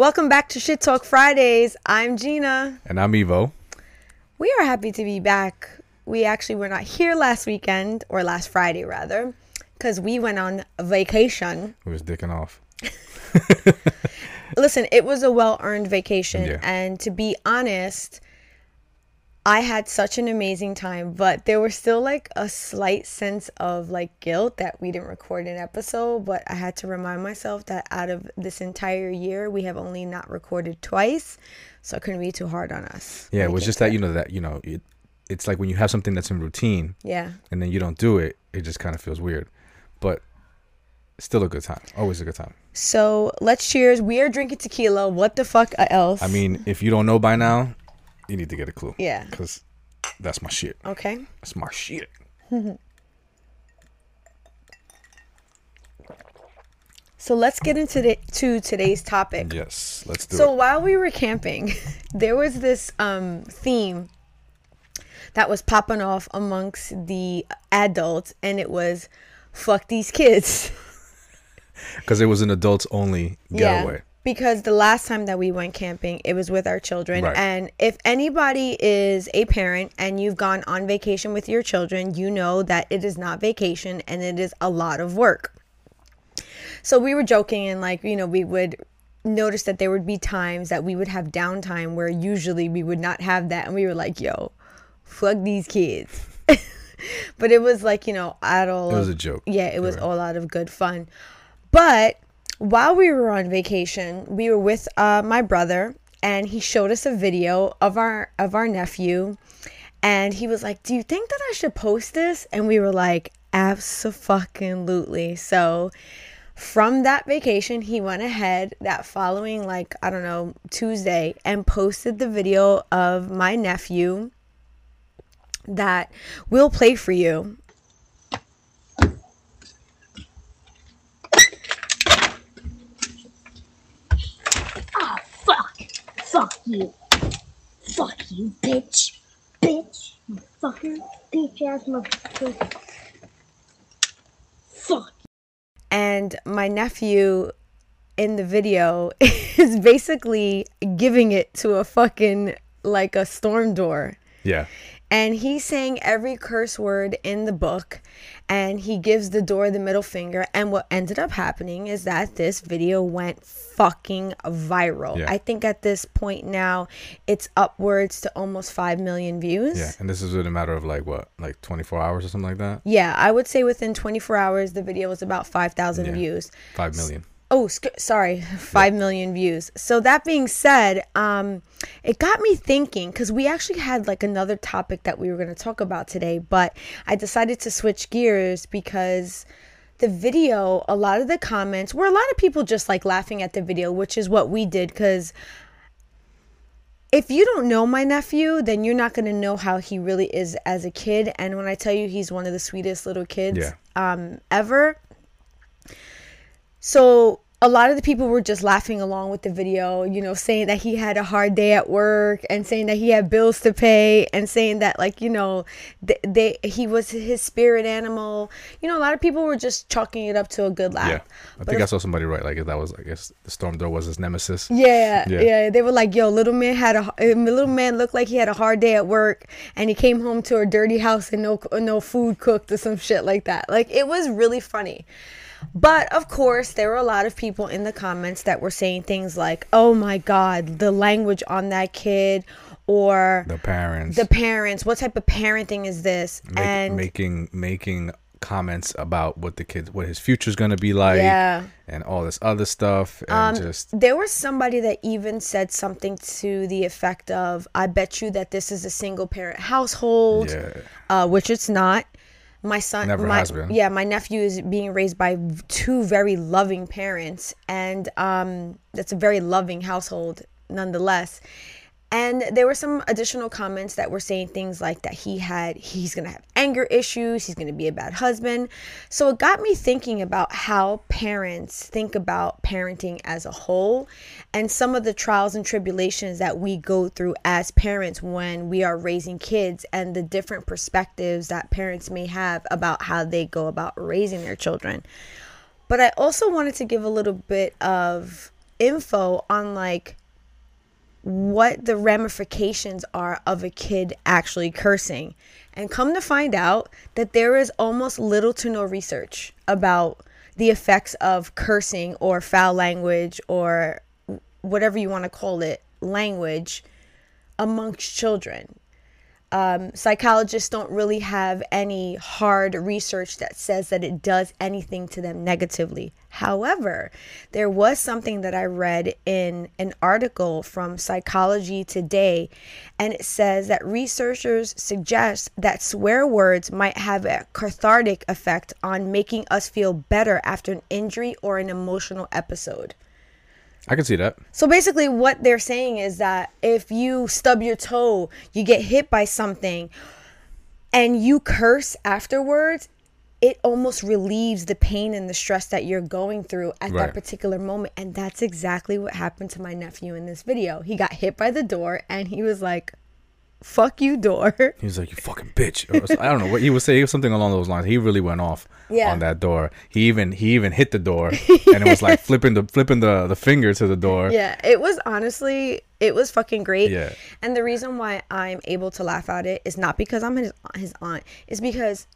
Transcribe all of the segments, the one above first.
Welcome back to Shit Talk Fridays. I'm Jeanna. And I'm Ivo. We are happy to be back. We actually were not here last weekend, or last Friday rather, because we went on vacation. We was dicking off. Listen, it was a well earned vacation. Yeah. And to be honest, I had such an amazing time, but there was still like a slight sense of like guilt that we didn't record an episode. But I had to remind myself that out of this entire year, we have only not recorded twice. So it couldn't be too hard on us. Yeah, it was just that you know that you know it, it's like when you have something that's in routine Yeah. and then you don't do it, it just kind of feels weird. But still a good time. Always a good time. So let's cheers. We are drinking tequila. What the fuck else? I mean, if you don't know by now, you need to get a clue. Yeah. Cuz that's my shit. okay. That's my shit. So let's get into the, to today's topic. Yes, let's do So it. while we were camping, there was this um, theme that was popping off amongst the adults, and it was "fuck these kids." Cuz it was an adults only getaway. Because the last time that we went camping, it was with our children. Right. And if anybody is a parent and you've gone on vacation with your children, you know that it is not vacation and it is a lot of work. So we were joking and like, you know, we would notice that there would be times that we would have downtime where usually we would not have that. And we were like, yo, fuck these kids. but it was like, you know, at all It was of- a joke. yeah, it was Right. all out of good fun. But while we were on vacation, we were with uh, my brother, and he showed us a video of our of our nephew, and he was like, "Do you think that I should post this?" And we were like, "Absolutely!" So. From that vacation, he went ahead that following, like, I don't know, Tuesday, and posted the video of my nephew that we'll play for you. Ah, fuck. Fuck you. Fuck you, bitch. Bitch. Fucker. Bitch ass motherfucker. Fuck. and my nephew in the video is basically giving it to a fucking like a storm door Yeah. And he's saying every curse word in the book and he gives the door the middle finger and what ended up happening is that this video went fucking viral Yeah. i think at this point now it's upwards to almost 5 million views Yeah, and this is in a matter of like what? Like 24 hours or something like that? yeah i would say within 24 hours the video was about 5000 Yeah. views 5 million. Oh, sc- sorry, five million views. So that being said, um, it got me thinking because we actually had like another topic that we were going to talk about today, but I decided to switch gears because the video, a lot of the comments were a lot of people just like laughing at the video, which is what we did because if you don't know my nephew, then you're not going to know how he really is as a kid. And when I tell you he's one of the sweetest little kids Yeah. um, ever, so a lot of the people were just laughing along with the video, you know, saying that he had a hard day at work and saying that he had bills to pay and saying that like, you know, they, they he was his spirit animal. You know, a lot of people were just chalking it up to a good laugh. Yeah. I think I saw somebody write like that was I guess the storm door was his nemesis. Yeah, Yeah. yeah, They were like, "Yo, little man had a little man looked like he had a hard day at work, and he came home to a dirty house and no no food cooked or some shit like that." Like it was really funny. But of course, there were a lot of people in the comments that were saying things like, "Oh my God, the language on that kid," or The parents "The parents. What type of parenting is this?" make, and making making comments about what the kids what his future's going to be like Yeah. and all this other stuff and Um, just There was somebody that even said something to the effect of, I bet you that this is a single parent household, yeah. uh, which it's not. My son, Never my, has been. Yeah, my nephew is being raised by two very loving parents, and um, that's a very loving household nonetheless. And there were some additional comments that were saying things like that he had, he's gonna have anger issues, he's gonna be a bad husband. So it got me thinking about how parents think about parenting as a whole and some of the trials and tribulations that we go through as parents when we are raising kids and the different perspectives that parents may have about how they go about raising their children. But I also wanted to give a little bit of info on like what the ramifications are of a kid actually cursing. And come to find out that there is almost little to no research about the effects of cursing or foul language or whatever you want to call it, language amongst children um, psychologists don't really have any hard research that says that it does anything to them negatively. However, there was something that I read in an article from Psychology Today, and it says that researchers suggest that swear words might have a cathartic effect on making us feel better after an injury or an emotional episode. I can see that. So basically, what they're saying is that if you stub your toe, you get hit by something, and you curse afterwards, it almost relieves the pain and the stress that you're going through at Right. that particular moment. And that's exactly what happened to my nephew in this video. He got hit by the door, and he was like, fuck you, door. He was like, "You fucking bitch." Or I don't know what he was saying. Something along those lines. He really went off Yeah. on that door. He even he even hit the door, and it was like flipping the flipping the the finger to the door. Yeah, it was honestly, it was fucking great. Yeah. And the reason why I'm able to laugh at it is not because I'm his his aunt. It's because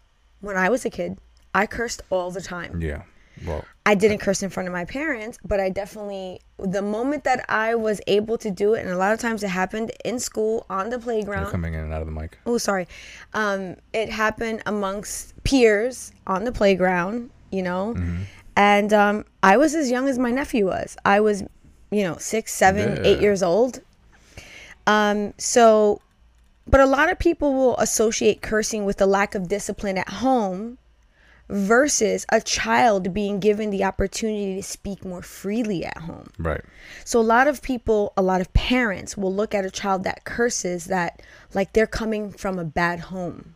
when I was a kid, I cursed all the time. Yeah. Well, I didn't curse in front of my parents, but I definitely the moment that I was able to do it, and a lot of times it happened in school on the you're playground. coming in and out of the mic. Oh, sorry. Um, it happened amongst peers on the playground, you know, and um, I was as young as my nephew was. I was, you know, six, seven, eight Yeah. years old. Um, so, but a lot of people will associate cursing with the lack of discipline at home versus a child being given the opportunity to speak more freely at home. Right. So a lot of people, a lot of parents will look at a child that curses that like they're coming from a bad home.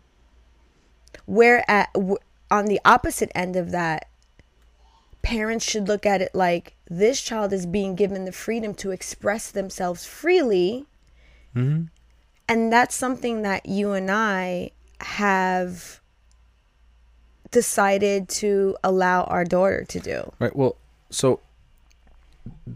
Where at w- on the opposite end of that, parents should look at it like this child is being given the freedom to express themselves freely. Mm-hmm. And that's something that you and I have decided to allow our daughter to do. Right. Well, so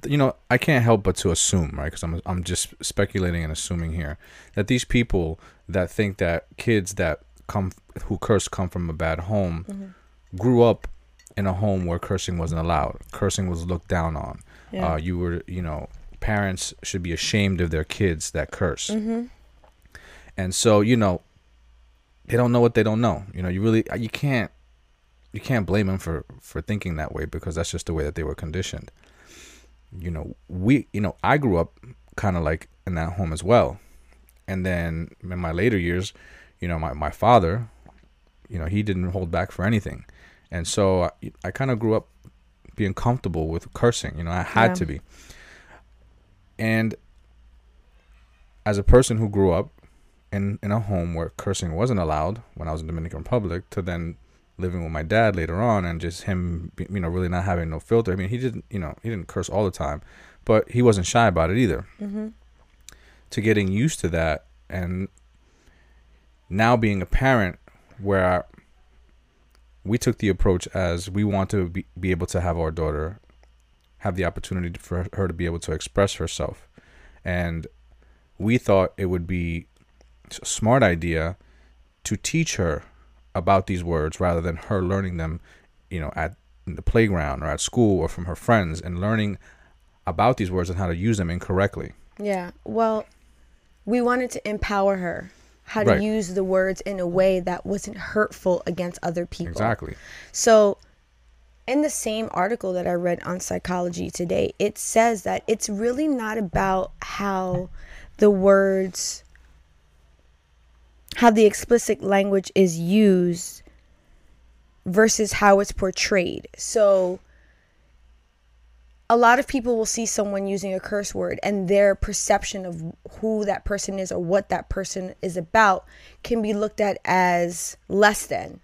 you know, I can't help but to assume, right? Because I'm I'm just speculating and assuming here that these people that think that kids that come who curse come from a bad home grew up in a home where cursing wasn't allowed. Cursing was looked down on. Yeah. Uh, you were, you know, parents should be ashamed of their kids that curse. And so, you know, they don't know what they don't know. You know, you really you can't you can't blame them for for thinking that way because that's just the way that they were conditioned. You know, we you know, I grew up kind of like in that home as well. And then in my later years, you know, my my father, you know, he didn't hold back for anything. And so I, I kind of grew up being comfortable with cursing, you know, I had Yeah. to be. And as a person who grew up in in a home where cursing wasn't allowed when I was in Dominican Republic to then living with my dad later on and just him you know really not having no filter. I mean, he didn't, you know, he didn't curse all the time, but he wasn't shy about it either. Mm-hmm. To getting used to that and now being a parent where we took the approach as we want to be, be able to have our daughter have the opportunity for her to be able to express herself and we thought it would be a smart idea to teach her about these words rather than her learning them, you know, at in the playground or at school or from her friends and learning about these words and how to use them incorrectly. Yeah. Well, we wanted to empower her how to Right. use the words in a way that wasn't hurtful against other people. Exactly. So, in the same article that I read on Psychology Today, it says that it's really not about how the words, how the explicit language is used versus how it's portrayed. So, a lot of people will see someone using a curse word and their perception of who that person is or what that person is about can be looked at as less than.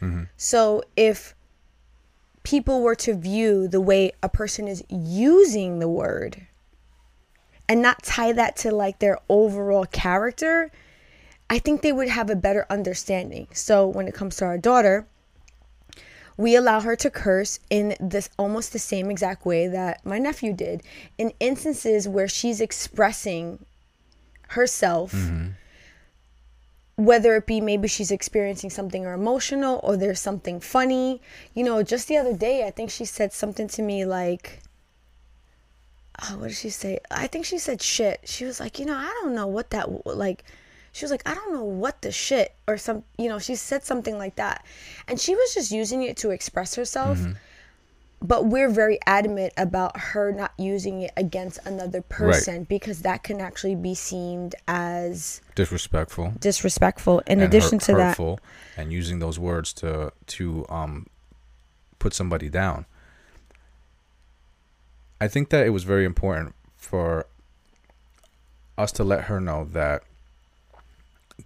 Mm-hmm. So if people were to view the way a person is using the word and not tie that to like their overall character, I think they would have a better understanding. So when it comes to our daughter, we allow her to curse in this almost the same exact way that my nephew did in instances where she's expressing herself mm-hmm. whether it be maybe she's experiencing something or emotional or there's something funny. You know just the other day i think she said something to me like oh, what did she say? I think she said shit. She was like you know i don't know what that like she was like i don't know what the shit or some you know she said something like that and she was just using it to express herself but we're very adamant about her not using it against another person because that can actually be seen as Disrespectful. disrespectful in and addition hurt- to that and using those words to to um put somebody down. I think that it was very important for us to let her know that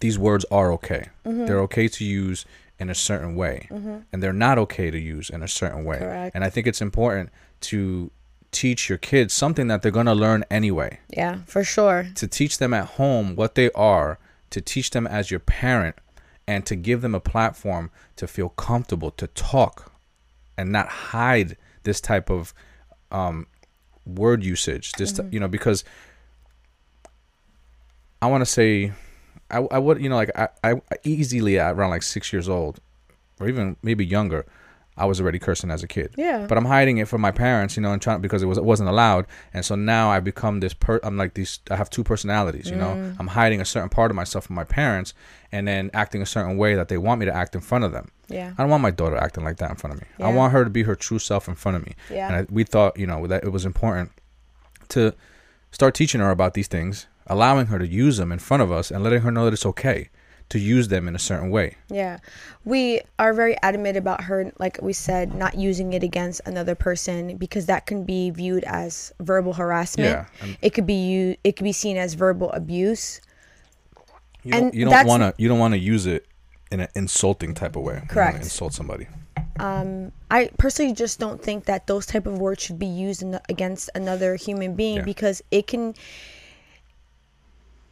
these words are okay. Mm-hmm. They're okay to use in a certain way, and they're not okay to use in a certain way. Correct. And I think it's important to teach your kids something that they're going to learn anyway yeah for sure to teach them at home what they are, to teach them as your parent, and to give them a platform to feel comfortable to talk and not hide this type of um, word usage. This, t- you know, because I want to say, I, I would, you know, like I, I easily at around like six years old, or even maybe younger, I was already cursing as a kid. Yeah. But I'm hiding it from my parents, you know, and trying because it was it wasn't allowed, and so now I become this per. I'm like these. I have two personalities, you know. Mm. I'm hiding a certain part of myself from my parents, and then acting a certain way that they want me to act in front of them. yeah I don't want my daughter acting like that in front of me. Yeah. I want her to be her true self in front of me. Yeah. And I, we thought, you know, that it was important to start teaching her about these things, allowing her to use them in front of us, and letting her know that it's okay to use them in a certain way. Yeah. We are very adamant about her, like we said, not using it against another person because that can be viewed as verbal harassment. Yeah, and- It could be you it could be seen as verbal abuse. You And don't, you don't want to. You don't want to use it in an insulting type of way. You Correct. insult somebody. Um, I personally just don't think that those type of words should be used in, against another human being Yeah. because it can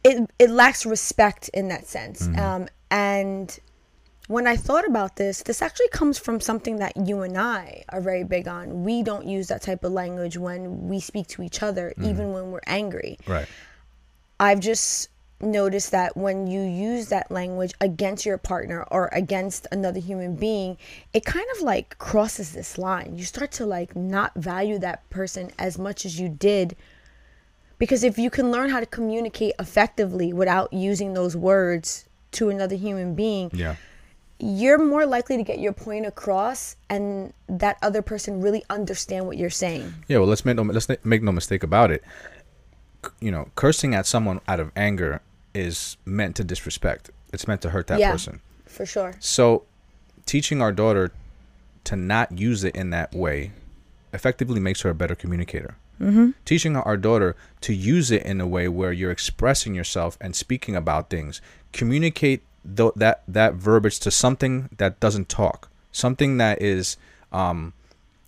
it it lacks respect in that sense. Mm-hmm. Um, and when I thought about this, this actually comes from something that you and I are very big on. We don't use that type of language when we speak to each other, Mm-hmm. even when we're angry. Right. I've just noticed that when you use that language against your partner or against another human being, it kind of like crosses this line. You start to like not value that person as much as you did. Because if you can learn how to communicate effectively without using those words to another human being, Yeah. you're more likely to get your point across and that other person really understand what you're saying. Yeah. Well, let's make no let's make no mistake about it. You know, cursing at someone out of anger is meant to disrespect. It's meant to hurt that yeah, person. for sure. So, teaching our daughter to not use it in that way effectively makes her a better communicator. Mm-hmm. Teaching our daughter to use it in a way where you're expressing yourself and speaking about things, communicate th- that that verbiage to something that doesn't talk, something that is um,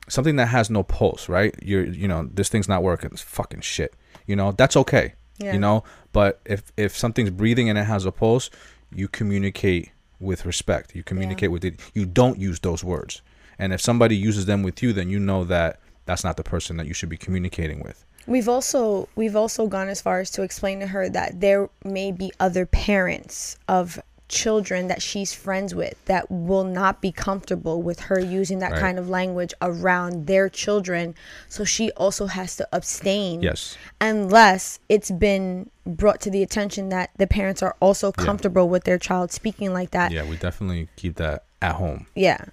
something that has no pulse. Right? You're you know this thing's not working. It's fucking shit. You know that's okay. Yeah. You know, but if if something's breathing and it has a pulse, you communicate with respect. You communicate with it. You don't use those words. And if somebody uses them with you, then you know that that's not the person that you should be communicating with. We've also we've also gone as far as to explain to her that there may be other parents of children that she's friends with that will not be comfortable with her using that Right. kind of language around their children so she also has to abstain Yes. unless it's been brought to the attention that the parents are also comfortable with their child speaking like that Yeah, we definitely keep that at home. yeah.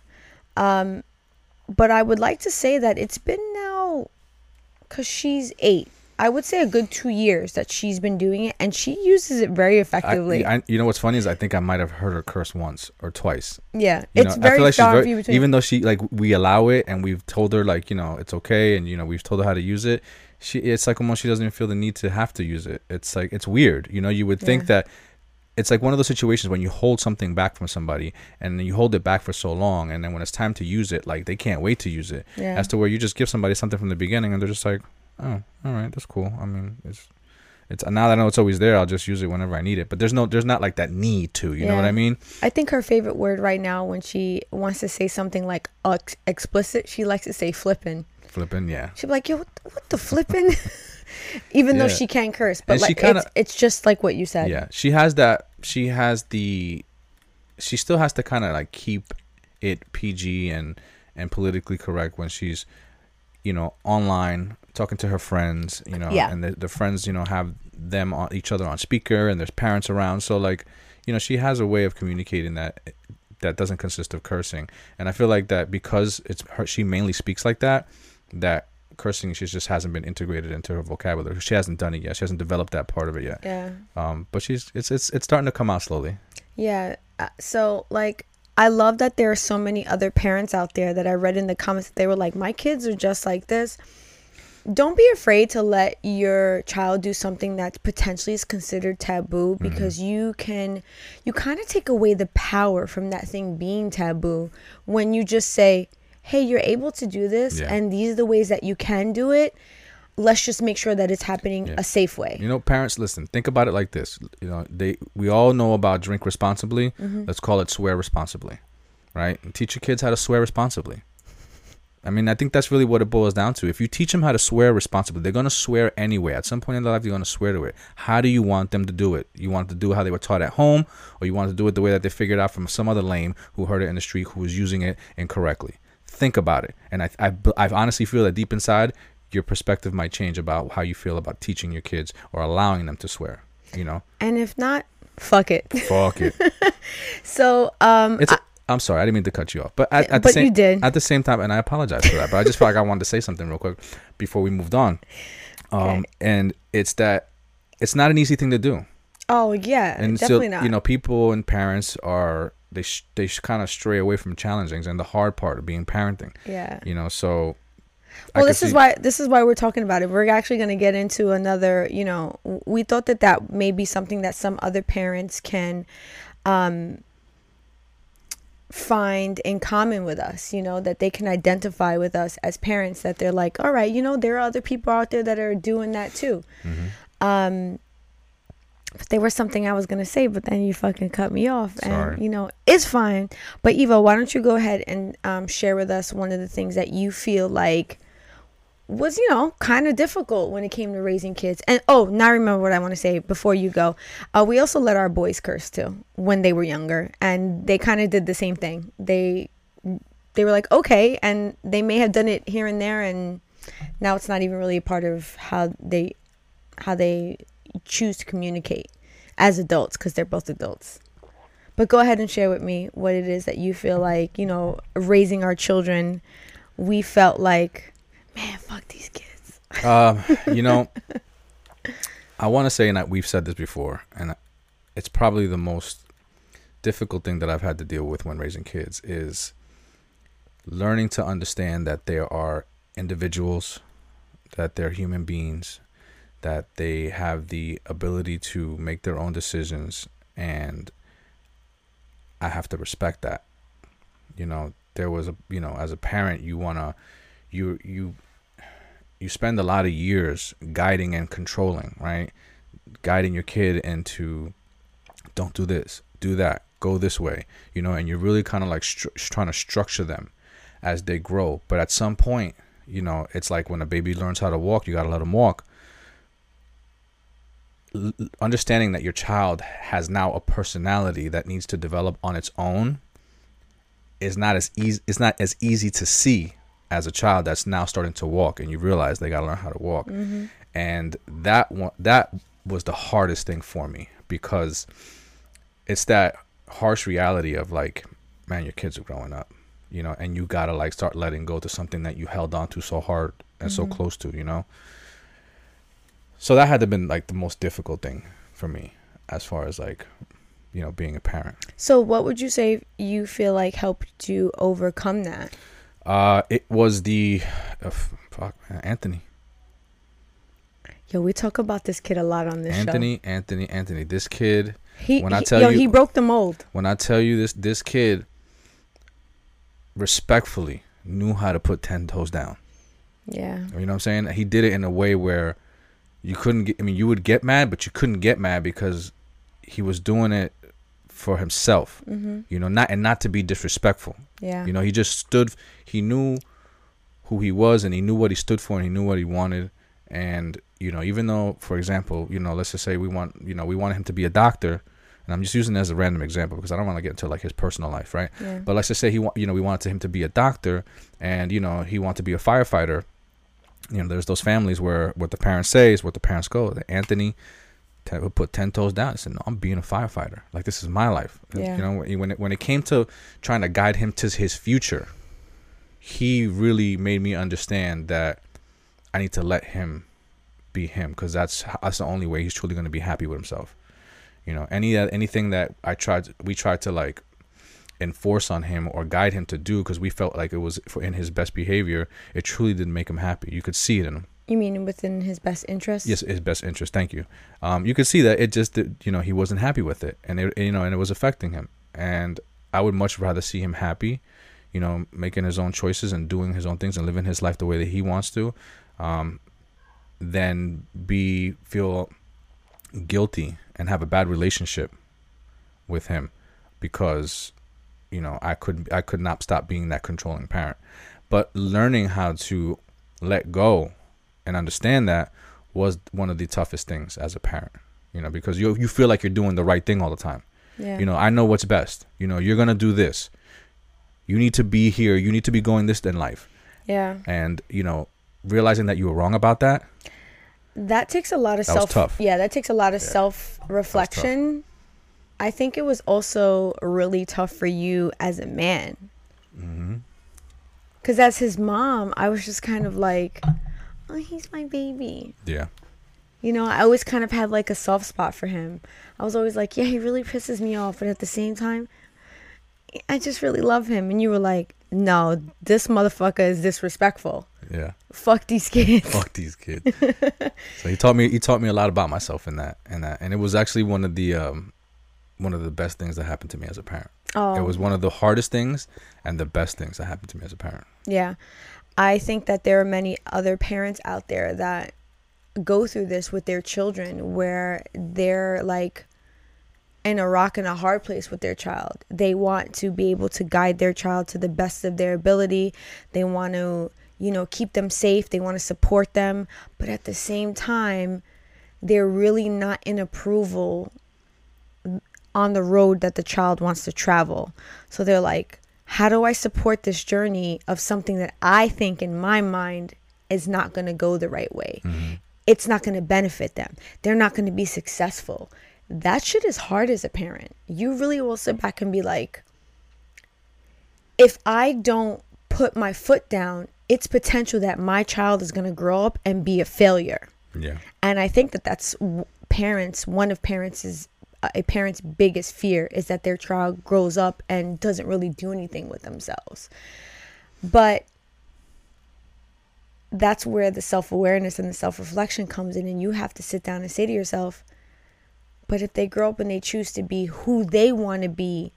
Um, but I would like to say that it's been now, because she's eight, I would say a good two years that she's been doing it, and she uses it very effectively. I, you know what's funny is I think I might have heard her curse once or twice. yeah, You it's know, very far very, between. even though she like we allow it and we've told her like you know it's okay and you know we've told her how to use it. She it's like almost she doesn't even feel the need to have to use it. It's like it's weird. You know, you would think Yeah. that it's like one of those situations when you hold something back from somebody and then you hold it back for so long and then when it's time to use it, like they can't wait to use it. Yeah. As to where you just give somebody something from the beginning and they're just like, oh, all right, that's cool. I mean, it's It's uh, now that I know it's always there, I'll just use it whenever I need it. But there's no, there's not like that need to. You know what I mean? I think her favorite word right now when she wants to say something like uh, ex- explicit, she likes to say flippin'. Flipping, yeah. She'll be like, "Yo, what the, what the flippin'?" Even though she can't curse, but And she like kinda- it's it's just like what you said. Yeah, she has that. She has the. She still has to kind of like keep it PG and and politically correct when she's, you know, online talking to her friends. You know, Yeah. and the, the friends, you know, have them on each other on speaker, and there's parents around. So like, you know, she has a way of communicating that that doesn't consist of cursing. And I feel like that because it's her, she mainly speaks like that. That cursing, she just hasn't been integrated into her vocabulary. She hasn't done it yet. She hasn't developed that part of it yet. Yeah. Um, but she's it's it's it's starting to come out slowly. Yeah. uh, So like I love that there are so many other parents out there that I read in the comments that they were like, My kids are just like this. Don't be afraid to let your child do something that potentially is considered taboo Mm-hmm. because you can you kind of take away the power from that thing being taboo when you just say, Hey, you're able to do this Yeah. and these are the ways that you can do it. Let's just make sure that it's happening Yeah. a safe way. You know, parents, listen. Think about it like this. You know, they we all know about drink responsibly. Mm-hmm. Let's call it swear responsibly, right? And teach your kids how to swear responsibly. I mean, I think that's really what it boils down to. If you teach them how to swear responsibly, they're gonna swear anyway. At some point in their life, they're gonna swear to it. How do you want them to do it? You want them to do it how they were taught at home, or you want to do it the way that they figured out from some other lame who heard it in the street who was using it incorrectly? Think about it, and I, I, I honestly feel that deep inside, your perspective might change about how you feel about teaching your kids or allowing them to swear. You know, And if not, fuck it. fuck it. So um It's. I, am sorry, I didn't mean to cut you off, but at, at the But same you did. at the same time, and I apologize for that. But I just felt like I wanted to say something real quick before we moved on. Um, Okay. and it's that it's not an easy thing to do, Oh yeah, and definitely so not. you know, people and parents are they sh- they sh- kind of stray away from challenging and the hard part of being parenting. yeah. You know, so. Well, this is why this is why we're talking about it. We're actually going to get into another. You know, we thought that that may be something that some other parents can um, find in common with us. You know, that they can identify with us as parents. That they're like, all right, you know, there are other people out there that are doing that too. Mm-hmm. Um, but there was something I was gonna say, but then you fucking cut me off, Sorry. and you know it's fine. But Ivo, why don't you go ahead and um, share with us one of the things that you feel like was you know kind of difficult when it came to raising kids. And oh, now I remember what I want to say before you go. Uh, we also let our boys curse too when they were younger, and they kind of did the same thing. They they were like okay, and they may have done it here and there, and now it's not even really a part of how they how they choose to communicate as adults because they're both adults. But go ahead and share with me what it is that you feel like, you know, raising our children, we felt like, man, fuck these kids. Um, you know, I want to say, and we've said this before, and it's probably the most difficult thing that I've had to deal with when raising kids is learning to understand that there are individuals, that they're human beings, that they have the ability to make their own decisions, and I have to respect that. You know, there was a, you know, as a parent, you wanna, you you you spend a lot of years guiding and controlling, right? Guiding your kid into don't do this, do that, go this way, you know, and you're really kind of like stru- trying to structure them as they grow. But at some point, you know, it's like when a baby learns how to walk, you got to let them walk. Understanding that your child has now a personality that needs to develop on its own is not as easy it's not as easy to see as a child that's now starting to walk and you realize they got to learn how to walk. Mm-hmm. And that one that was the hardest thing for me because it's that harsh reality of like man your kids are growing up you know and you got to like start letting go to something that you held on to so hard and so mm-hmm. close to you know so that had to been like the most difficult thing for me as far as like you know being a parent So, what would you say you feel like helped you overcome that? uh it was the uh, fuck man, anthony Yo, we talk about this kid a lot on this Anthony, Anthony, Anthony. This kid. He, when I tell yo, you- he broke the mold. when I tell you this, this kid respectfully knew how to put 10 toes down. Yeah. You know what I'm saying? He did it in a way where you couldn't get. I mean, you would get mad, but you couldn't get mad because he was doing it for himself. Mm-hmm. You know, not and not to be disrespectful. Yeah. You know, he just stood. He knew who he was, and he knew what he stood for, and he knew what he wanted. And you know, even though, for example, you know, let's just say we want, you know, we wanted him to be a doctor, and I'm just using it as a random example because I don't want to get into like his personal life, right? Yeah. But let's just say he, wa- you know, we wanted him to be a doctor, and you know, he wanted to be a firefighter. You know, there's those families where what the parents say is what the parents go. That Anthony put ten toes down and said, "No, I'm being a firefighter. Like this is my life." Yeah. You know, when it, when it came to trying to guide him to his future, he really made me understand that I need to let him be him because that's that's the only way he's truly going to be happy with himself. You know, any anything that I tried, we tried to like enforce on him or guide him to do because we felt like it was for in his best behavior. It truly didn't make him happy. You could see it in him. You mean within his best interest? Yes, his best interest. Thank you. Um, you could see that it just, did- you know, he wasn't happy with it, and it, you know, and it was affecting him. And I would much rather see him happy, you know, making his own choices and doing his own things and living his life the way that he wants to, um, than be feel guilty and have a bad relationship with him because, you know, I could I could not stop being that controlling parent. But learning how to let go and understand that was one of the toughest things as a parent you know because you you feel like you're doing the right thing all the time Yeah. you know i know what's best you know you're going to do this you need to be here you need to be going this in life Yeah. and you know realizing that you were wrong about that That takes a lot of That was self. tough. Yeah, that takes a lot of Yeah. self reflection. I think it was also really tough for you as a man. mm-hmm. Because as his mom, I was just kind of like, oh, he's my baby. yeah You know, I always kind of had like a soft spot for him. I was always like, yeah, he really pisses me off. But at the same time, I just really love him. And you were like, no, this motherfucker is disrespectful. yeah Fuck these kids. fuck these kids so he taught me he taught me a lot about myself in that and that and it was actually one of the um one of the best things that happened to me as a parent Oh. it was one of the hardest things and the best things that happened to me as a parent Yeah. I think that there are many other parents out there that go through this with their children where they're like in a rock and a hard place with their child. They want to be able to guide their child to the best of their ability. They want to, you know, keep them safe. They want to support them. But at the same time, they're really not in approval on the road that the child wants to travel. So they're like, how do I support this journey of something that I think in my mind is not going to go the right way? Mm-hmm. It's not going to benefit them. They're not going to be successful. That shit is hard as a parent. You really will sit back and be like, if I don't put my foot down, it's potential that my child is going to grow up and be a failure yeah and i think that that's parents one of parents is a parent's biggest fear is that their child grows up and doesn't really do anything with themselves. But that's where the self-awareness and the self-reflection comes in and you have to sit down and say to yourself but if they grow up and they choose to be who they want to be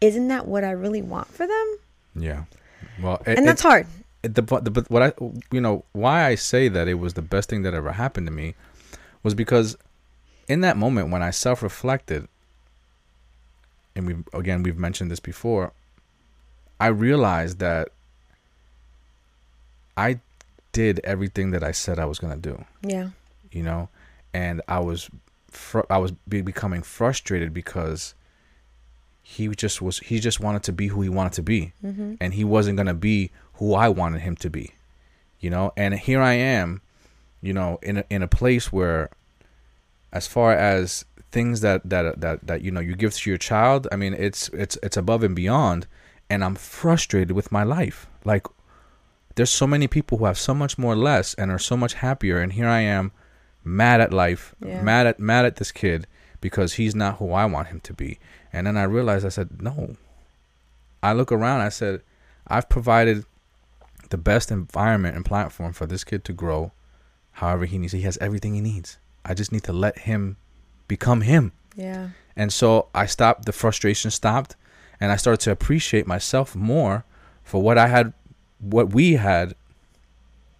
isn't that what i really want for them? Yeah. Well, it, and that's hard. it- the the, but what I you know why I say that it was the best thing that ever happened to me was because in that moment when I self reflected, and we again we've mentioned this before, I realized that I did everything that I said I was gonna do. yeah you know, and I was fr- I was be- becoming frustrated because he just was he just wanted to be who he wanted to be, Mm-hmm. and he wasn't gonna be who I wanted him to be, you know. And here I am, you know, in a, in a place where, as far as things that that that that you know you give to your child, I mean, it's it's it's above and beyond, and I'm frustrated with my life, like. There's so many people who have so much more less and are so much happier, and here I am, mad at life, Yeah. mad at mad at this kid because he's not who I want him to be. And then I realized I said, no. I look around, I said, I've provided the best environment and platform for this kid to grow however he needs. He has everything he needs. I just need to let him become him. yeah And so I stopped, the frustration stopped, and I started to appreciate myself more for what I had, what we had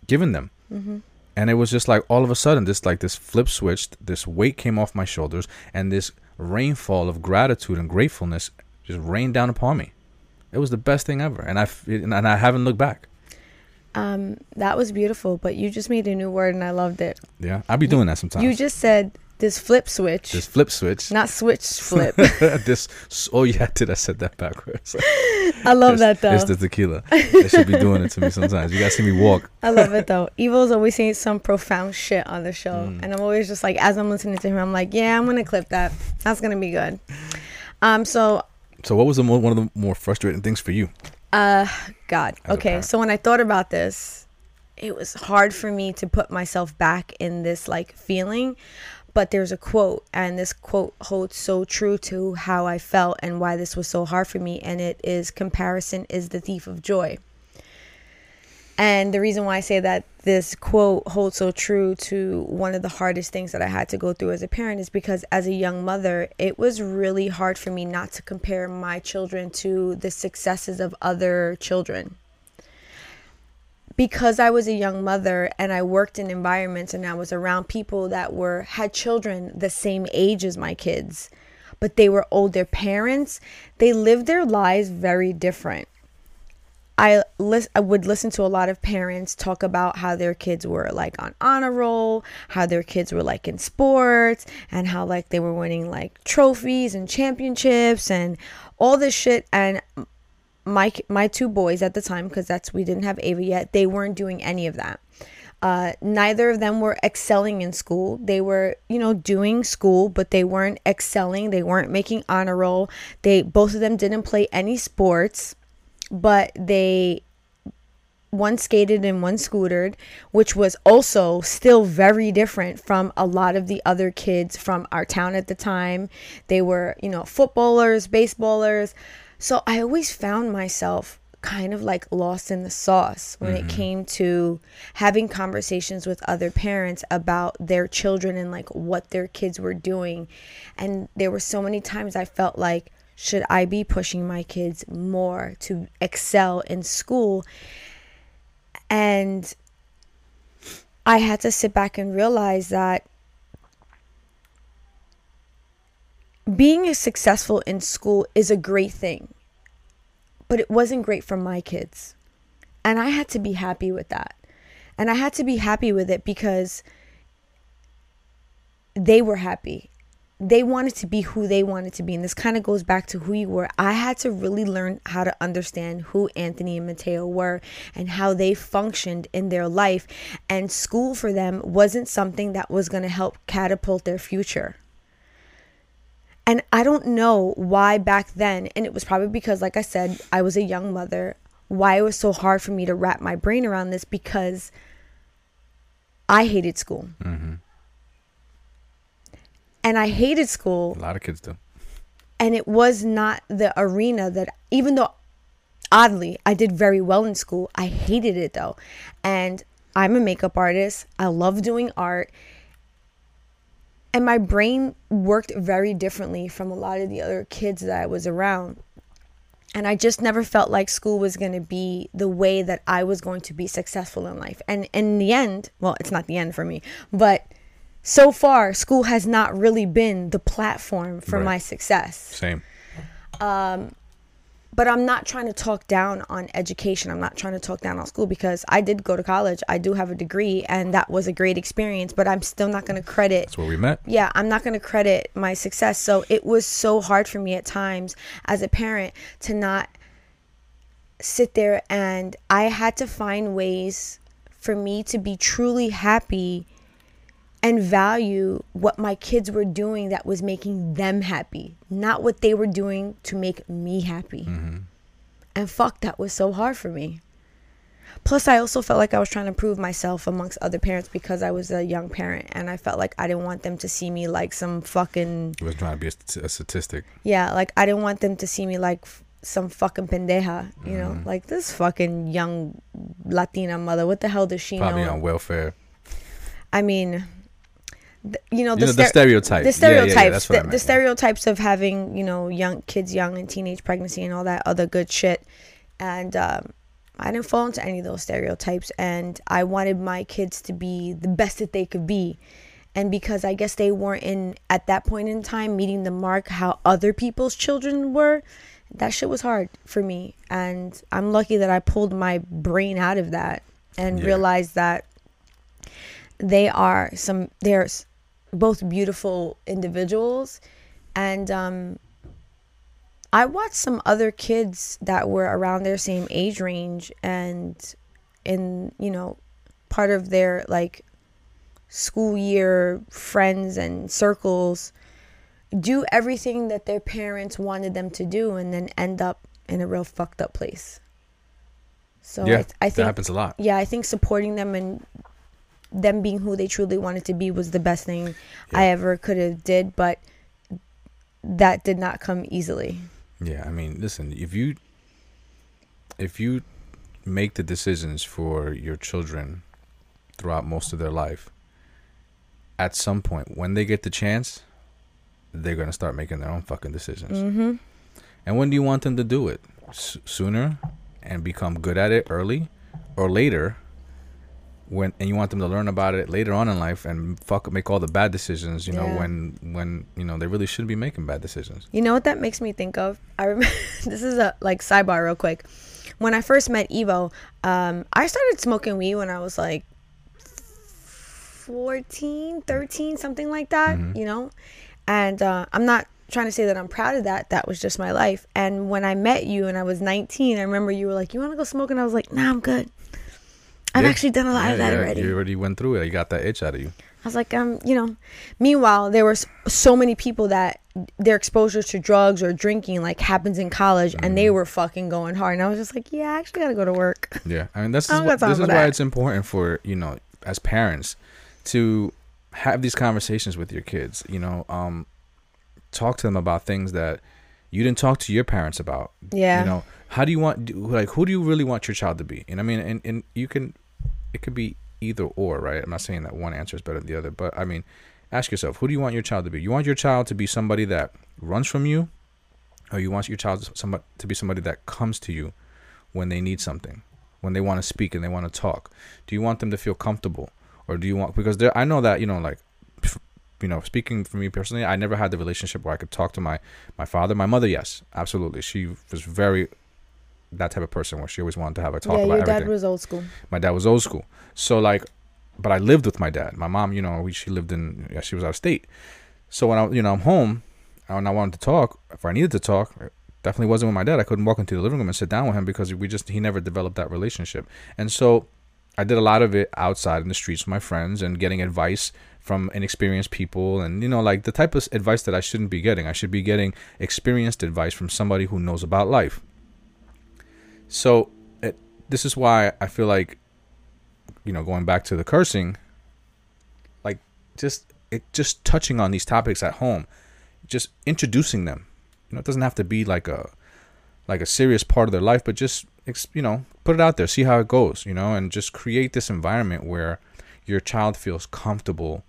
given them. mm-hmm. And it was just like all of a sudden, this like this flip switched, this weight came off my shoulders, and this rainfall of gratitude and gratefulness just rained down upon me. It was the best thing ever, and I and I haven't looked back. Um, that was beautiful, but you just made a new word and I loved it. Yeah, I'll be doing that sometimes. You just said this flip switch, this flip switch. not switch flip. this oh yeah, did I said that backwards? I love It's- that though. It's the tequila. They should be doing it to me sometimes. You guys see me walk. I love it though. Ivo's always saying some profound shit on the show, Mm. and I'm always just like, as I'm listening to him, I'm like, yeah, I'm gonna clip that. That's gonna be good. Um, so So what was the mo- one of the more frustrating things for you? Uh, God. As okay, so when I thought about this, it was hard for me to put myself back in this like feeling. But there's a quote, and this quote holds so true to how I felt and why this was so hard for me. And it is comparison is the thief of joy. And the reason why I say that this quote holds so true to one of the hardest things that I had to go through as a parent is because as a young mother, it was really hard for me not to compare my children to the successes of other children. Because I was a young mother and I worked in environments and I was around people that were had children the same age as my kids, but they were older parents, they lived their lives very different. I lis- I would listen to a lot of parents talk about how their kids were like on honor roll, how their kids were like in sports, and how like they were winning like trophies and championships and all this shit. And my my two boys at the time, because that's we didn't have Ava yet, they weren't doing any of that. Uh, neither of them were excelling in school. They were, you know, doing school, but they weren't excelling. They weren't making honor roll. They both of them didn't play any sports but they one skated and one scootered, which was also still very different from a lot of the other kids from our town at the time. They were, you know, footballers, baseballers. So I always found myself kind of like lost in the sauce when it mm-hmm. came to having conversations with other parents about their children and like what their kids were doing. And there were so many times I felt like, should I be pushing my kids more to excel in school? And I had to sit back and realize that being successful in school is a great thing, but it wasn't great for my kids. And I had to be happy with that. And I had to be happy with it because they were happy. They wanted to be who they wanted to be. And this kind of goes back to who you were. I had to really learn how to understand who Anthony and Mateo were and how they functioned in their life. And school for them wasn't something that was going to help catapult their future. And I don't know why back then, and it was probably because, like I said, I was a young mother, why it was so hard for me to wrap my brain around this because I hated school. Mm-hmm. And I hated school. A lot of kids do. and it was not the arena that even though oddly i did very well in school i hated it though. And i'm a makeup artist. I love doing art. And my brain worked very differently from a lot of the other kids that i was around. And i just never felt like school was going to be the way that i was going to be successful in life. And in the end well it's not the end for me but so far school has not really been the platform for Right. my success Same. Um, but I'm not trying to talk down on education. I'm not trying to talk down on school because I did go to college. I do have a degree and that was a great experience, but I'm still not going to credit That's where we met. yeah, I'm not going to credit my success. So it was so hard for me at times as a parent to not sit there and I had to find ways for me to be truly happy and value what my kids were doing that was making them happy, not what they were doing to make me happy. Mm-hmm. And fuck, that was so hard for me. Plus, I also felt like I was trying to prove myself amongst other parents because I was a young parent and I felt like I didn't want them to see me like some fucking, He was trying to be a, st- a statistic. yeah, like I didn't want them to see me like f- some fucking pendeja, you know, mm-hmm. like this fucking young Latina mother. What the hell does she Probably know? on welfare. I mean, you know, You know, the stereotype. The Yeah, yeah, yeah, stereotypes, I the, meant, the yeah. stereotypes of having, you know, young kids, young and teenage pregnancy and all that other good shit. And um, I didn't fall into any of those stereotypes, and I wanted my kids to be the best that they could be. And because I guess they weren't in at that point in time meeting the mark how other people's children were, that shit was hard for me. And I'm lucky that I pulled my brain out of that and Yeah. realized that they are some they're s- both beautiful individuals and um I watched some other kids that were around their same age range and in, you know, part of their like school year friends and circles do everything that their parents wanted them to do and then end up in a real fucked up place. So yeah, I, I that happens a lot. yeah, I think supporting them and them being who they truly wanted to be was the best thing I ever could have did, but that did not come easily. Yeah, I mean, listen, if you if you make the decisions for your children throughout most of their life, at some point when they get the chance, they're gonna start making their own fucking decisions. Mm-hmm. And when do you want them to do it? S- sooner and become good at it early, or later? When and you want them to learn about it later on in life and fuck make all the bad decisions, you know, when when you know they really shouldn't be making bad decisions. You know what that makes me think of? I remember this is a like sidebar real quick. When I first met Ivo, um, I started smoking weed when I was like 14, 13, something like that, you know? And uh, I'm not trying to say that I'm proud of that. That was just my life. And when I met you and I was 19, I remember you were like, You want to go smoke? And I was like, Nah, I'm good. I've Yeah. actually done a lot Yeah, of that yeah, already. You already went through it. You got that itch out of you. I was like, um, you know. Meanwhile, there was so many people that their exposure to drugs or drinking like happens in college, and Mm-hmm. they were fucking going hard. And I was just like, yeah, I actually gotta go to work. Yeah, I mean this is what, this is why that. it's important for you know as parents to have these conversations with your kids. You know, um, talk to them about things that you didn't talk to your parents about. Yeah. You know, how do you want like who do you really want your child to be? And I mean, and and you can, it could be either or, right? I'm not saying that one answer is better than the other, but I mean, ask yourself, who do you want your child to be? You want your child to be somebody that runs from you, or you want your child to, be somebody that comes to you when they need something, when they want to speak and they want to talk? Do you want them to feel comfortable, or do you want because? I know that you know, like, you know, speaking for me personally, I never had the relationship where I could talk to my my father, my mother. Yes, absolutely, she was very that type of person where she always wanted to have a talk yeah, about your dad was old school. my dad was old school. So like, but I lived with my dad. My mom, you know, we, she lived in, yeah, she was out of state. So when I, you know, I'm home and I wanted to talk, if I needed to talk, definitely wasn't with my dad. I couldn't walk into the living room and sit down with him because we just, he never developed that relationship. And so I did a lot of it outside in the streets with my friends and getting advice from inexperienced people and you know like the type of advice that I shouldn't be getting. I should be getting experienced advice from somebody who knows about life. So it, this is why I feel like, you know, going back to the cursing, like just it just touching on these topics at home, just introducing them. You know, it doesn't have to be like a like a serious part of their life, but just you know, put it out there, see how it goes. You know, and just create this environment where your child feels comfortable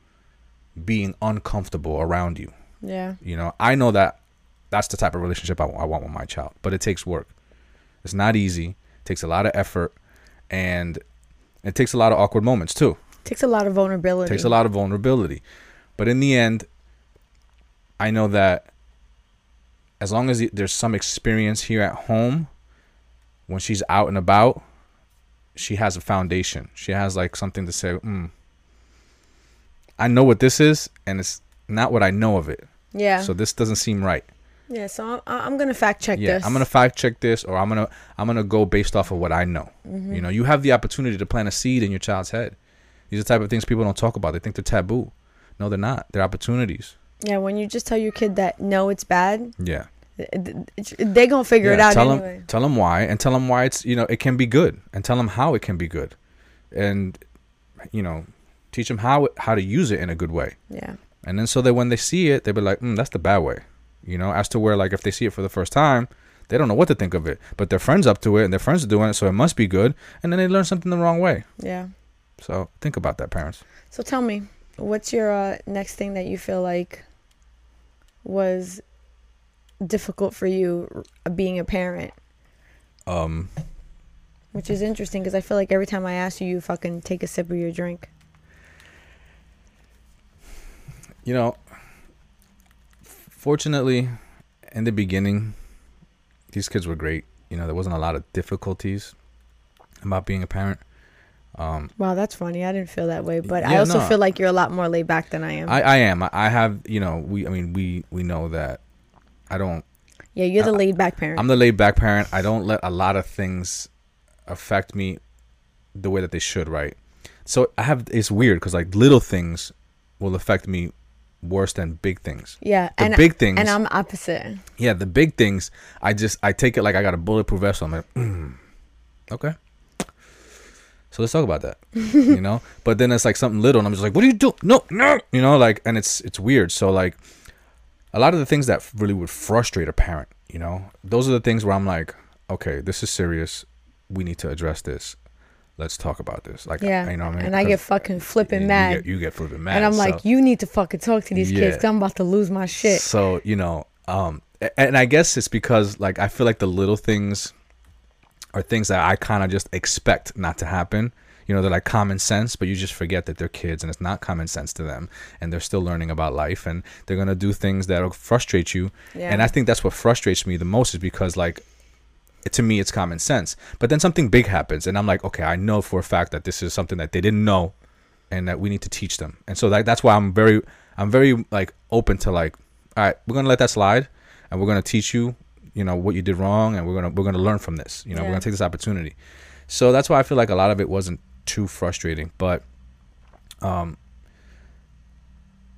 being uncomfortable around you. Yeah. You know, I know that that's the type of relationship I, I want with my child, but it takes work. It's not easy. It takes a lot of effort, and it takes a lot of awkward moments too. It Takes a lot of vulnerability. It takes a lot of vulnerability, but in the end, I know that as long as there's some experience here at home, when she's out and about, she has a foundation. She has like something to say. Mm, I know what this is, and it's not what I know of it. Yeah. So this doesn't seem right. Yeah. So I'm, I'm gonna fact check yeah this. i'm gonna fact check this or i'm gonna i'm gonna go based off of what i know Mm-hmm. you know you have the opportunity to plant a seed in your child's head these are the type of things people don't talk about they think they're taboo no they're not they're opportunities Yeah. When you just tell your kid that no, it's bad, yeah they gonna figure it out tell anyway. them tell them why and tell them why it's you know it can be good and tell them how it can be good and you know teach them how how to use it in a good way Yeah. and then so that when they see it they'll be like mm, that's the bad way you know as to where like if they see it for the first time they don't know what to think of it but their friends up to it and their friends are doing it so it must be good and then they learn something the wrong way Yeah. so think about that parents So tell me, what's your uh, next thing that you feel like was difficult for you being a parent? um which is interesting because I feel like every time I ask you, you fucking take a sip of your drink. You know, fortunately, in the beginning, these kids were great. You know, there wasn't a lot of difficulties about being a parent. Um, Wow, that's funny. I didn't feel that way, but I also no. feel like you're a lot more laid back than I am. I, I am. I- I have. You know, we. I mean, we we know that. I don't. yeah, you're the I- laid back parent. I'm the laid back parent. I don't let a lot of things affect me the way that they should. Right. So I have. It's weird because like little things will affect me worse than big things. yeah, The and big things. and I'm opposite. Yeah, the big things. I just I take it like I got a bulletproof vest. on. I'm like, mm, okay. So let's talk about that. you know, but then it's like something little, and I'm just like, what do you do? No, no. You know, like, and it's it's weird. So like, a lot of the things that really would frustrate a parent, you know, those are the things where I'm like, okay, this is serious. We need to address this. Let's talk about this. Like, Yeah, you know what I mean? and I get fucking flipping you mad, get- You get, flipping mad, and I'm so- like, you need to fucking talk to these kids. Yeah. 'cause I'm about to lose my shit. So you know, um, and I guess it's because like I feel like the little things are things that I kind of just expect not to happen. You know, they're like common sense, but you just forget that they're kids and it's not common sense to them, and they're still learning about life, and they're gonna do things that'll frustrate you. Yeah. And I think that's what frustrates me the most is because like. To me, it's common sense, but then something big happens, and I'm like, okay, I know for a fact that this is something that they didn't know, and that we need to teach them. And so that, that's why I'm very, I'm very like open to like, all right, we're gonna let that slide, and we're gonna teach you, you know, what you did wrong, and we're gonna we're gonna learn from this. You know, we're gonna take this opportunity. So that's why I feel like a lot of it wasn't too frustrating, but um,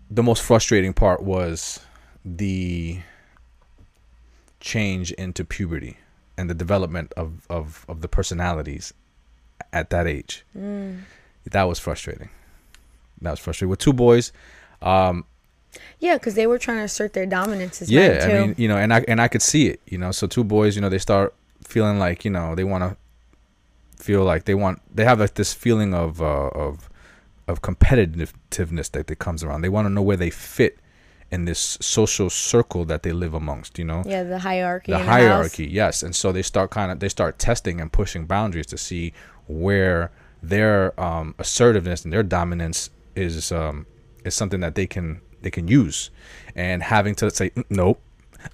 the most frustrating part was the change into puberty and the development of of of the personalities at that age. That was frustrating. That was frustrating with two boys. Um, Yeah, because they were trying to assert their dominance as yeah. I mean, you know, and I and I could see it, you know. So two boys, you know, they start feeling like, you know, they want to feel like they want they have like this feeling of uh, of of competitiveness that, that comes around. They want to know where they fit in this social circle that they live amongst, you know. yeah, the hierarchy. the in the house. hierarchy yes and so they start kind of they start testing and pushing boundaries to see where their um, assertiveness and their dominance is um, is something that they can they can use and having to say "Mm, nope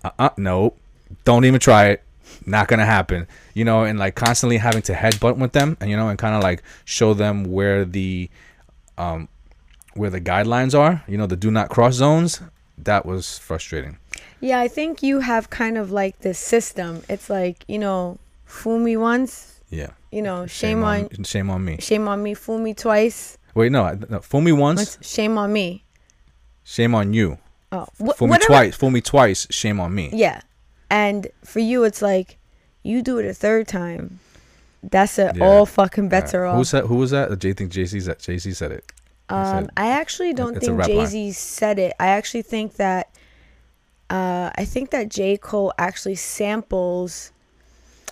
uh-uh nope don't even try it not gonna happen you know and like constantly having to headbutt with them and you know and kind of like show them where the um where the guidelines are you know the do not cross zones that was frustrating Yeah, I think you have kind of like this system. It's like you know, fool me once, yeah you know, shame, on, shame on me shame on me. Fool me twice, Wait, no, no. Fool me once, once, shame on me. shame on you. Oh, wh- Fool me twice, fool me twice, shame on me. Yeah, and for you, it's like you do it a third time. That's it. Yeah. All fucking bets Uh, are Who said? Who was that? I think Jay Z said. Jay Z said it. Um, I actually don't think Jay Z said it. I actually think that uh, I think that J Cole actually samples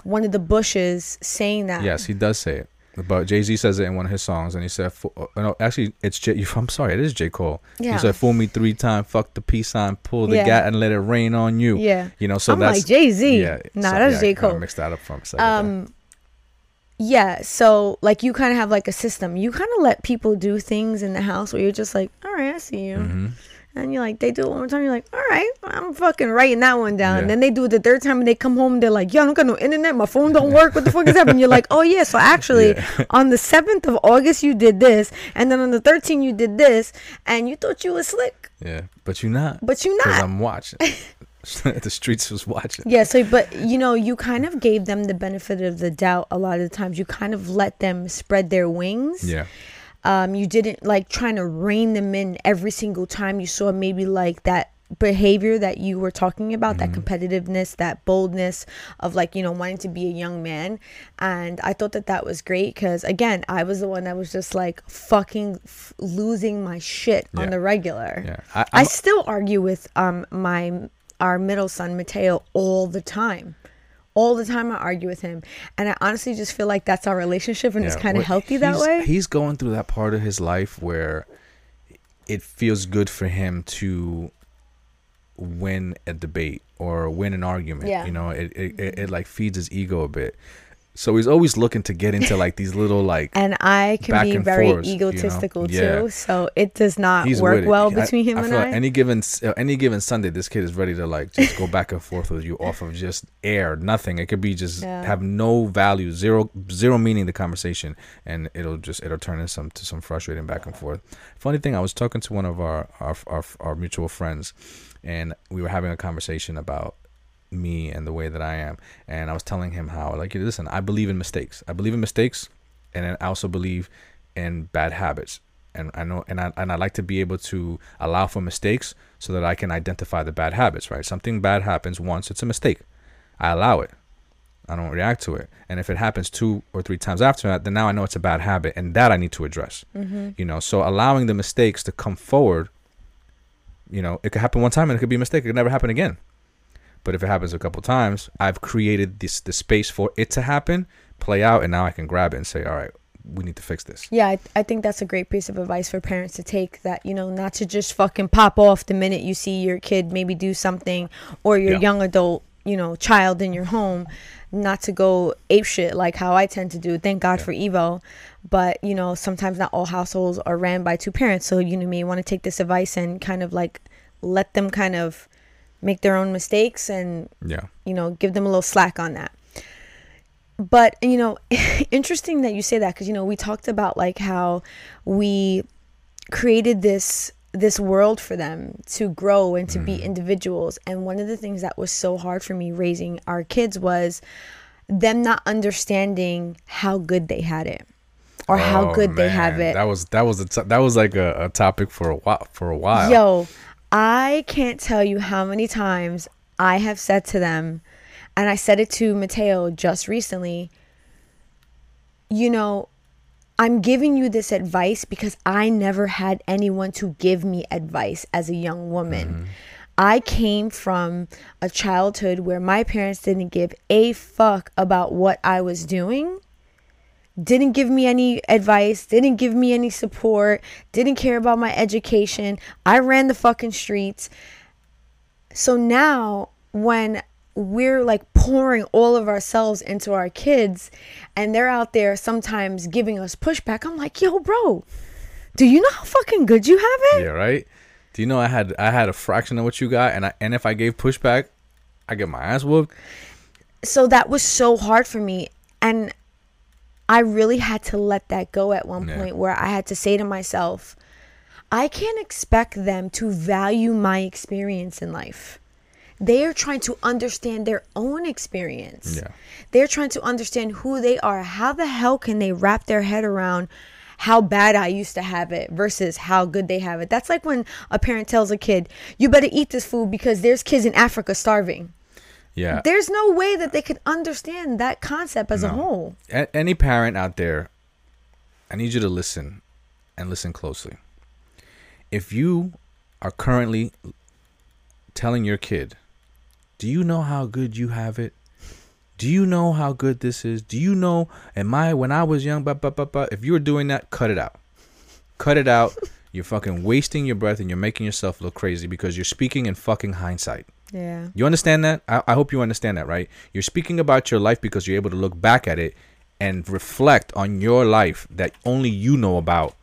one of the Bushes saying that. yes, he does say it. But Jay Z says it in one of his songs, and he said, uh, "No, actually, it's J. I'm sorry, it is J Cole." Yeah. He said, "Fool me three times, fuck the peace sign, pull the Yeah. gat, and let it rain on you." Yeah. You know, so I'm that's like Jay Z. Yeah, nah, so- that's yeah, J I Cole. mixed that up from a second. there. Um, yeah. So like you kind of have like a system. You kind of let people do things in the house where you're just like, all right, I see you. Mm-hmm. And you're like, they do it one more time. You're like, all right, I'm fucking writing that one down. Yeah. And then they do it the third time and they come home. They're like, yo, I don't got no internet. My phone don't work. What the fuck is happening? You're like, oh, yeah. So actually, Yeah. on the 7th of August, you did this. And then on the 13th, you did this. And you thought you was slick, yeah, but you're not. but you Because not. I'm watching. the streets was watching. Yeah, so but you know, you kind of gave them the benefit of the doubt a lot of the times. You kind of let them spread their wings. Yeah. Um, you didn't like trying to rein them in every single time you saw maybe like that behavior that you were talking about, that competitiveness, that boldness of like, you know, wanting to be a young man. And I thought that that was great because again, I was the one that was just like fucking f- losing my shit Yeah. on the regular. Yeah. I, I still argue with um my our middle son Mateo all the time. All the time I argue with him. And I honestly just feel like that's our relationship and it's kind of healthy that way. He's going through that part of his life where it feels good for him to win a debate or win an argument. Yeah. You know, it, it, it, it like feeds his ego a bit. So he's always looking to get into like these little like and I can be very forths, you know? egotistical Yeah. too. So it does not he's work well I- between him I and I. any given uh, any given Sunday, this kid is ready to like just go back and forth with you off of just air, nothing. It could be just Yeah. have no value, zero zero meaning the conversation, and it'll just it'll turn into some to some frustrating back and forth. Funny thing, I was talking to one of our our our, our mutual friends, and we were having a conversation about me and the way that I am. And I was telling him how, like, listen, I believe in mistakes. I believe in mistakes, and I also believe in bad habits. And I know, and I and I like to be able to allow for mistakes so that I can identify the bad habits. Right? Something bad happens once, it's a mistake. I allow it. I don't react to it. And if it happens two or three times after that, then now I know it's a bad habit, and that I need to address. Mm-hmm. You know, so allowing the mistakes to come forward. You know, it could happen one time and it could be a mistake. It could never happen again. But if it happens a couple times, I've created this the space for it to happen, play out, and now I can grab it and say, all right, we need to fix this. Yeah, I, I think that's a great piece of advice for parents to take that, you know, not to just fucking pop off the minute you see your kid maybe do something or your Yeah. young adult, you know, child in your home, not to go ape shit like how I tend to do. Thank God for Ivo. But, you know, sometimes not all households are ran by two parents. So, you know, may want to take this advice and kind of like let them kind of make their own mistakes and Yeah. you know, give them a little slack on that. But, you know, interesting that you say that because, you know, we talked about like how we created this this world for them to grow and to be mm-hmm. individuals and one of the things that was so hard for me raising our kids was them not understanding how good they had it or how Oh, good they have it That was that was a t- that was like a, a topic for a while for a while. Yo, I can't tell you how many times I have said to them, and I said it to Mateo just recently, you know, I'm giving you this advice because I never had anyone to give me advice as a young woman. Mm-hmm. I came from a childhood where my parents didn't give a fuck about what I was doing didn't give me any advice, didn't give me any support, didn't care about my education. I ran the fucking streets. So now when we're like pouring all of ourselves into our kids and they're out there sometimes giving us pushback, I'm like, "Yo, bro, do you know how fucking good you have it?" Yeah, right. Do you know I had I had a fraction of what you got, and I and if I gave pushback, I get my ass whooped. so that was so hard for me and i really had to let that go at one Yeah. point where i had to say to myself i can't expect them to value my experience in life they are trying to understand their own experience Yeah. they're trying to understand who they are how the hell can they wrap their head around how bad I used to have it versus how good they have it. That's like when a parent tells a kid, "You better eat this food because there's kids in Africa starving." Yeah. There's no way that they could understand that concept as a whole. A- any parent out there, I need you to listen and listen closely. If you are currently telling your kid, "Do you know how good you have it? Do you know how good this is? Do you know am I when I was young, but but but but if you were doing that, cut it out. Cut it out. You're fucking wasting your breath and you're making yourself look crazy because you're speaking in fucking hindsight. Yeah. You understand that? I, I hope you understand that, right? You're speaking about your life because you're able to look back at it and reflect on your life that only you know about.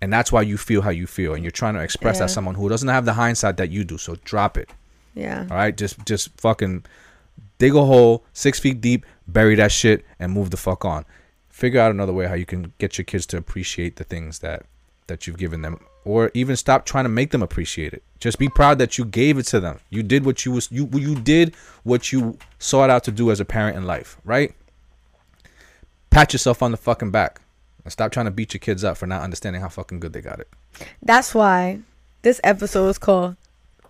And that's why you feel how you feel. And you're trying to express Yeah. that someone who doesn't have the hindsight that you do. So drop it. Yeah. All right. Just just fucking dig a hole six feet deep, bury that shit, and move the fuck on. Figure out another way how you can get your kids to appreciate the things that that you've given them, or even stop trying to make them appreciate it. Just be proud that you gave it to them. You did what you was you you did what you sought out to do as a parent in life, right? Pat yourself on the fucking back and stop trying to beat your kids up for not understanding how fucking good they got it. That's why this episode is called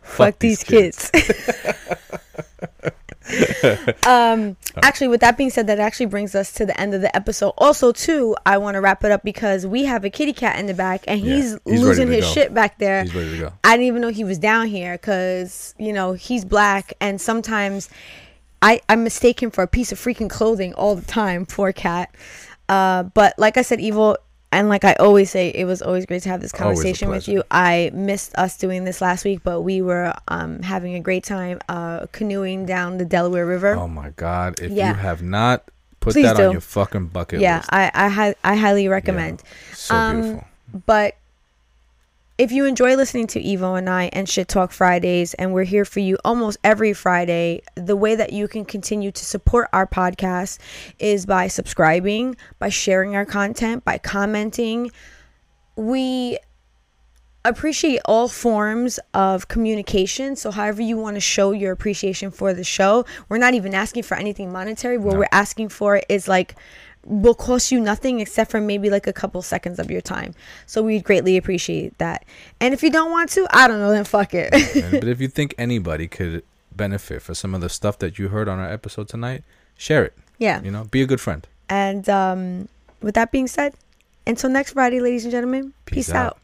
Fuck, These, Kids. um actually with that being said that actually brings us to the end of the episode. Also too, I want to wrap it up because we have a kitty cat in the back and Yeah, he's, he's losing his go. shit back there. He's ready to go. I didn't even know he was down here because you know he's black and sometimes I I mistake him for a piece of freaking clothing all the time. Poor cat. Uh, but like I said, evil. And like I always say, it was always great to have this conversation with you. I missed us doing this last week, but we were um, having a great time uh, canoeing down the Delaware River. Oh my God. If Yeah. you have not Put Please that do. on your fucking bucket yeah, list. I I, hi- I highly recommend. So Um, beautiful. But if you enjoy listening to Ivo and I and Shit Talk Fridays, and we're here for you almost every Friday, the way that you can continue to support our podcast is by subscribing, by sharing our content, by commenting. We appreciate all forms of communication. So, however, you want to show your appreciation for the show, we're not even asking for anything monetary. What No. we're asking for is like, will cost you nothing except for maybe like a couple seconds of your time. So, we'd greatly appreciate that. And if you don't want to, I don't know, then fuck it. But if you think anybody could benefit for some of the stuff that you heard on our episode tonight, share it. yeah. You know, be a good friend. And um, with that being said, until next Friday, ladies and gentlemen, Peace peace, out. out.